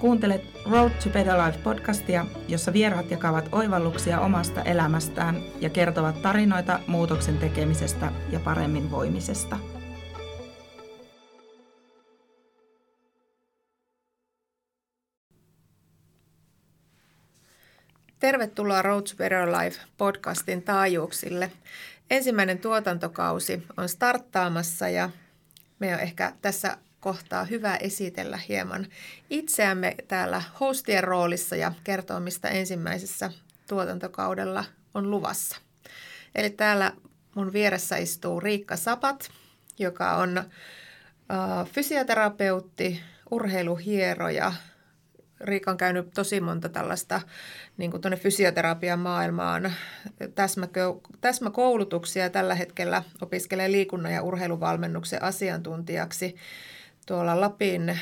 Kuuntelet Road to Better Life podcastia, jossa vieraat jakavat oivalluksia omasta elämästään ja kertovat tarinoita muutoksen tekemisestä ja paremmin voimisesta. Tervetuloa Road to Better Life podcastin taajuuksille. Ensimmäinen tuotantokausi on starttaamassa ja me on ehkä tässä kohtaa hyvä esitellä hieman itseämme täällä hostien roolissa ja kertoa, mistä ensimmäisessä tuotantokaudella on luvassa. Eli täällä mun vieressä istuu Riikka Sapat, joka on äh, fysioterapeutti, urheiluhieroja. Riikka on käynyt tosi monta tällaista niin tuonne fysioterapian maailmaan täsmäkoulutuksia. Tällä hetkellä opiskelee liikunnan ja urheiluvalmennuksen asiantuntijaksi tuolla Lapin,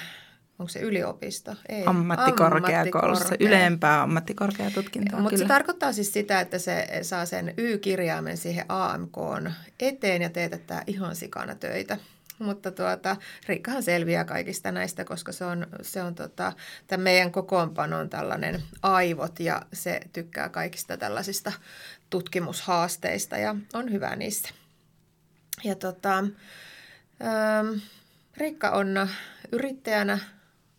onko se yliopisto? Ei. Ammattikorkeakoulussa, ylempää ammattikorkeatutkintoa. Mutta se tarkoittaa siis sitä, että se saa sen Y-kirjaimen siihen AMK eteen ja teetättää ihan sikana töitä. Mutta tuota, Riikkahan selviää kaikista näistä, koska se on, se on tota, tämän meidän kokoonpanon tällainen aivot ja se tykkää kaikista tällaisista tutkimushaasteista ja on hyvä niissä. Ja tota, ähm, Riikka on yrittäjänä,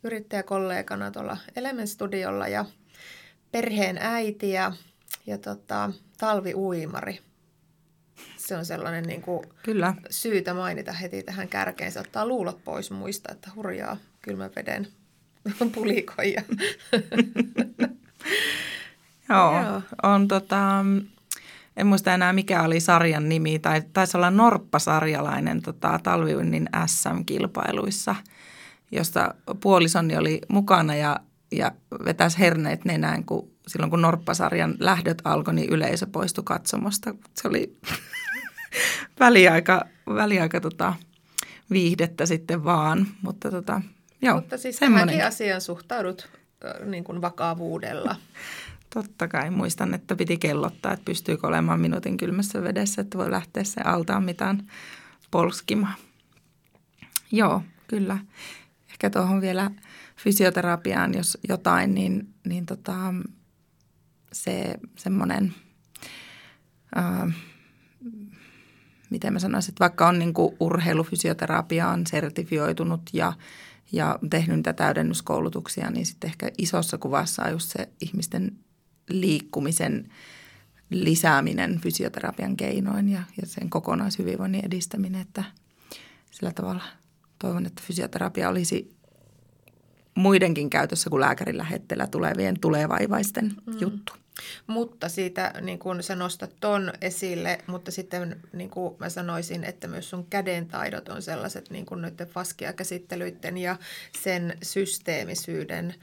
yrittäjäkollegana tuolla Element Studiolla ja perheen äiti ja, ja tota, talviuimari. Se on sellainen niin kuin Kyllä. syytä mainita heti tähän kärkeen. Se ottaa luulot pois muista, että hurjaa kylmän veden pulikoja. Joo, Joo, on tota, en muista enää mikä oli sarjan nimi, tai taisi olla Norppa-sarjalainen tota, talviunnin SM-kilpailuissa, josta puolisoni oli mukana ja, ja vetäisi herneet nenään, kun silloin kun Norppasarjan lähdöt alkoi, niin yleisö poistui katsomosta. Se oli väliaika, väliaika tota, viihdettä sitten vaan, mutta tota, joo, Mutta siis tähänkin asiaan suhtaudut niin kuin vakavuudella. Totta kai. Muistan, että piti kellottaa, että pystyykö olemaan minuutin kylmässä vedessä, että voi lähteä se altaan mitään polskimaan. Joo, kyllä. Ehkä tuohon vielä fysioterapiaan, jos jotain, niin, niin tota, se semmoinen, miten mä sanoisin, että vaikka on niin kuin urheilufysioterapiaan sertifioitunut ja, ja tehnyt niitä täydennyskoulutuksia, niin sitten ehkä isossa kuvassa on just se ihmisten liikkumisen lisääminen fysioterapian keinoin ja, ja sen kokonaishyvinvoinnin edistäminen, että sillä tavalla toivon, että fysioterapia olisi muidenkin käytössä kuin lääkärin lähettelä tulevien tulevaivaisten mm. juttu. Mutta siitä niin kun sä nostat ton esille, mutta sitten niin kuin mä sanoisin, että myös sun kädentaidot on sellaiset niin kuin noiden faskia-käsittelyiden ja sen systeemisyyden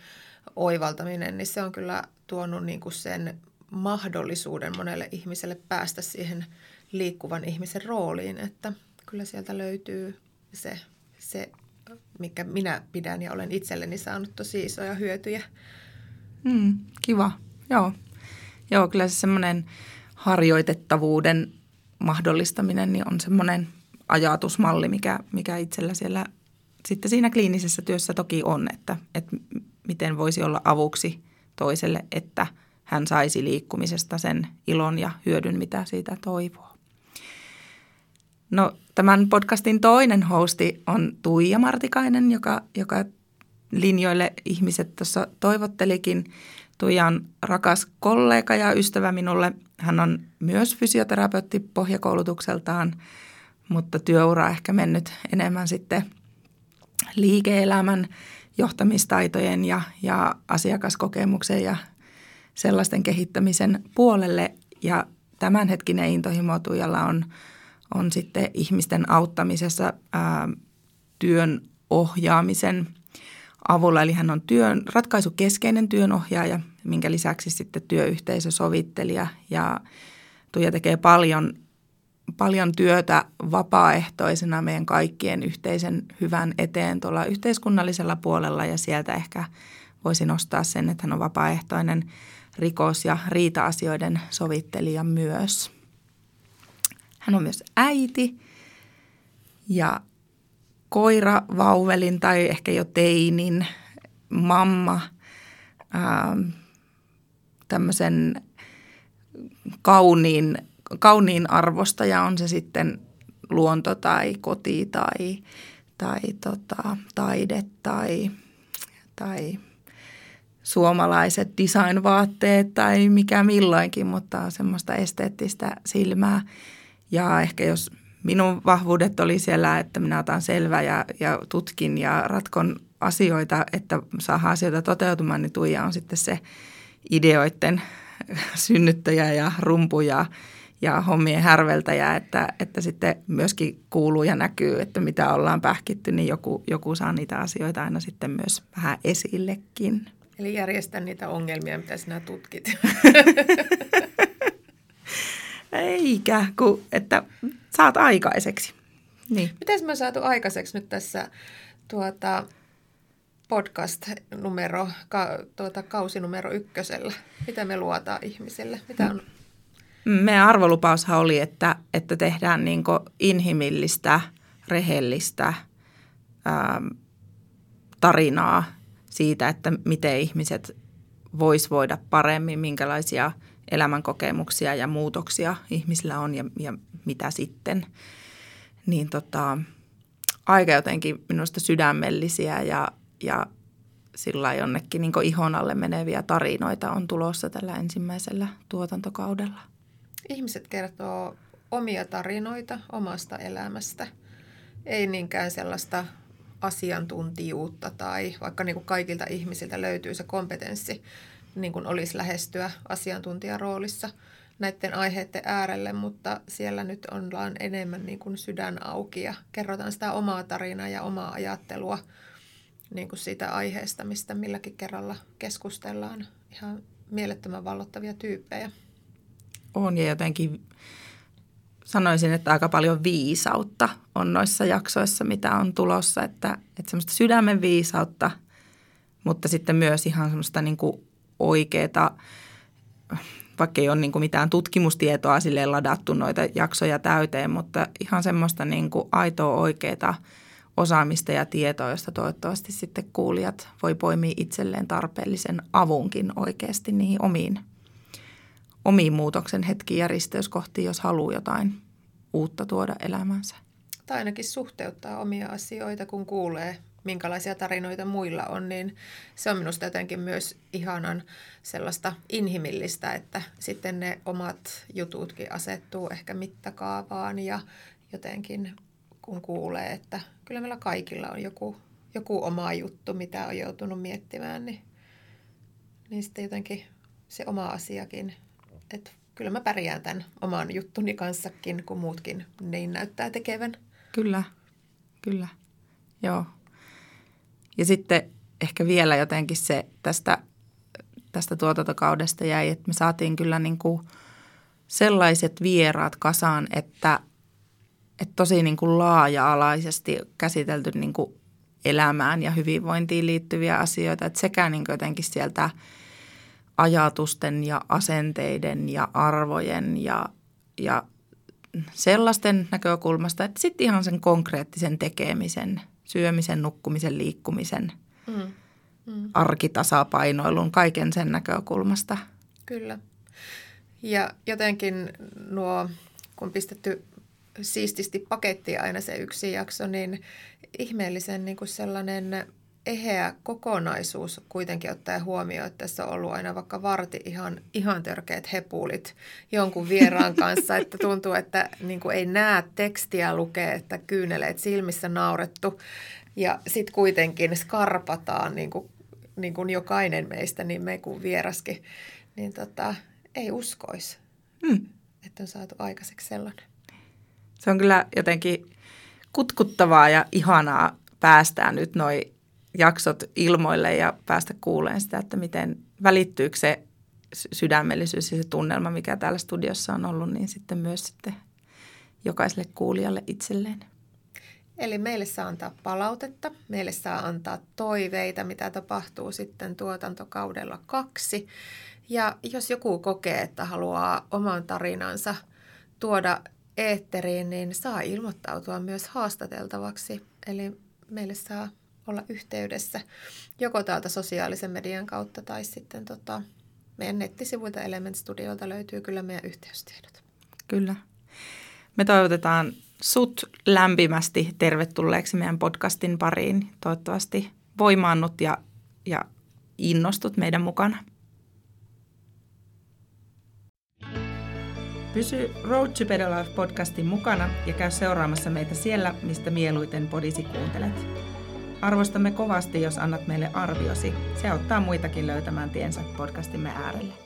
oivaltaminen, niin se on kyllä tuonut niin kuin sen mahdollisuuden monelle ihmiselle päästä siihen liikkuvan ihmisen rooliin, että kyllä sieltä löytyy se, se mikä minä pidän ja olen itselleni saanut tosi isoja hyötyjä. Mm, kiva, joo. Joo, kyllä se semmoinen harjoitettavuuden mahdollistaminen niin on semmoinen ajatusmalli, mikä, mikä itsellä siellä sitten siinä kliinisessä työssä toki on, että, että miten voisi olla avuksi toiselle, että hän saisi liikkumisesta sen ilon ja hyödyn, mitä siitä toivoo. No, tämän podcastin toinen hosti on Tuija Martikainen, joka, joka linjoille ihmiset tuossa toivottelikin. Tuija on rakas kollega ja ystävä minulle. Hän on myös fysioterapeutti pohjakoulutukseltaan, mutta työura ehkä mennyt enemmän sitten liike-elämän johtamistaitojen ja, ja asiakaskokemuksen ja sellaisten kehittämisen puolelle. Ja tämänhetkinen intohimo Tuijalla on, on sitten ihmisten auttamisessa ää, työn ohjaamisen avulla. Eli hän on työn, ratkaisukeskeinen työnohjaaja, minkä lisäksi sitten työyhteisösovittelija ja Tuija tekee paljon paljon työtä vapaaehtoisena meidän kaikkien yhteisen hyvän eteen tuolla yhteiskunnallisella puolella ja sieltä ehkä voisi nostaa sen, että hän on vapaaehtoinen rikos- ja riita-asioiden sovittelija myös. Hän on myös äiti ja koira vauvelin tai ehkä jo teinin mamma ää, tämmöisen kauniin, kauniin arvostaja, on se sitten luonto tai koti tai, tai tota, taide tai, tai suomalaiset designvaatteet tai mikä milloinkin, mutta semmoista esteettistä silmää. Ja ehkä jos minun vahvuudet oli siellä, että minä otan selvä ja, ja tutkin ja ratkon asioita, että saa asioita toteutumaan, niin Tuija on sitten se ideoiden synnyttäjä ja rumpuja ja hommien härveltäjä, että, että sitten myöskin kuuluu ja näkyy, että mitä ollaan pähkitty, niin joku, joku saa niitä asioita aina sitten myös vähän esillekin. Eli järjestä niitä ongelmia, mitä sinä tutkit. Eikä, kun, että saat aikaiseksi. Niin. Miten me saatu aikaiseksi nyt tässä tuota, podcast-numero, ka, tuota, kausi numero ykkösellä? Mitä me luotaan ihmisille? Mitä on? Meidän arvolupaushan oli, että, että tehdään niin inhimillistä, rehellistä ähm, tarinaa siitä, että miten ihmiset vois voida paremmin, minkälaisia elämänkokemuksia ja muutoksia ihmisillä on ja, ja mitä sitten. Niin tota, aika jotenkin minusta sydämellisiä ja, ja sillä jonnekin niin ihon alle meneviä tarinoita on tulossa tällä ensimmäisellä tuotantokaudella. Ihmiset kertoo omia tarinoita omasta elämästä. Ei niinkään sellaista asiantuntijuutta tai vaikka niin kuin kaikilta ihmisiltä löytyy se kompetenssi niin kuin olisi lähestyä asiantuntijaroolissa näiden aiheiden äärelle, mutta siellä nyt ollaan enemmän niin kuin sydän auki ja kerrotaan sitä omaa tarinaa ja omaa ajattelua niin kuin siitä aiheesta, mistä milläkin kerralla keskustellaan. Ihan mielettömän vallottavia tyyppejä. On ja jotenkin sanoisin, että aika paljon viisautta on noissa jaksoissa, mitä on tulossa. Että, että semmoista sydämen viisautta, mutta sitten myös ihan semmoista niin kuin oikeaa, vaikka ei ole niin kuin mitään tutkimustietoa sille ladattu noita jaksoja täyteen, mutta ihan semmoista niin kuin aitoa oikeaa osaamista ja tietoa, josta toivottavasti sitten kuulijat voi poimia itselleen tarpeellisen avunkin oikeasti niihin omiin omiin muutoksen hetkiin ja risteyskohtiin, jos haluaa jotain uutta tuoda elämänsä. Tai ainakin suhteuttaa omia asioita, kun kuulee, minkälaisia tarinoita muilla on, niin se on minusta jotenkin myös ihanan sellaista inhimillistä, että sitten ne omat jututkin asettuu ehkä mittakaavaan ja jotenkin kun kuulee, että kyllä meillä kaikilla on joku, joku oma juttu, mitä on joutunut miettimään, niin, niin sitten jotenkin se oma asiakin että kyllä mä pärjään tämän oman juttuni kanssakin, kun muutkin niin näyttää tekevän. Kyllä, kyllä, joo. Ja sitten ehkä vielä jotenkin se tästä, tästä tuotantokaudesta jäi, että me saatiin kyllä niin kuin sellaiset vieraat kasaan, että, että tosi niin kuin laaja-alaisesti käsitelty niin kuin elämään ja hyvinvointiin liittyviä asioita. Että sekä niin kuin jotenkin sieltä – ajatusten ja asenteiden ja arvojen ja, ja sellaisten näkökulmasta, että sitten ihan sen konkreettisen tekemisen, syömisen, nukkumisen, liikkumisen, mm. Mm. arkitasapainoilun, kaiken sen näkökulmasta. Kyllä. Ja jotenkin nuo, kun pistetty siististi pakettiin aina se yksi jakso, niin ihmeellisen niin kuin sellainen eheä kokonaisuus kuitenkin ottaa huomioon, että tässä on ollut aina vaikka varti ihan, ihan törkeät hepulit jonkun vieraan kanssa, että tuntuu, että niin kuin ei näe tekstiä lukee, että kyyneleet silmissä naurettu ja sitten kuitenkin skarpataan niin kuin, niin kuin jokainen meistä, niin me kuin vieraskin, niin tota, ei uskoisi, hmm. että on saatu aikaiseksi sellainen. Se on kyllä jotenkin kutkuttavaa ja ihanaa päästään nyt noin jaksot ilmoille ja päästä kuuleen sitä, että miten välittyykö se sydämellisyys ja se tunnelma, mikä täällä studiossa on ollut, niin sitten myös sitten jokaiselle kuulijalle itselleen. Eli meille saa antaa palautetta, meille saa antaa toiveita, mitä tapahtuu sitten tuotantokaudella kaksi. Ja jos joku kokee, että haluaa oman tarinansa tuoda eetteriin, niin saa ilmoittautua myös haastateltavaksi. Eli meille saa olla yhteydessä joko täältä sosiaalisen median kautta tai sitten tota, meidän nettisivuilta Element Studiolta löytyy kyllä meidän yhteystiedot. Kyllä. Me toivotetaan sut lämpimästi tervetulleeksi meidän podcastin pariin. Toivottavasti voimaannut ja, ja innostut meidän mukana. Pysy Road to Better Life podcastin mukana ja käy seuraamassa meitä siellä, mistä mieluiten podisi kuuntelet. Arvostamme kovasti, jos annat meille arviosi. Se auttaa muitakin löytämään tiensä podcastimme äärelle.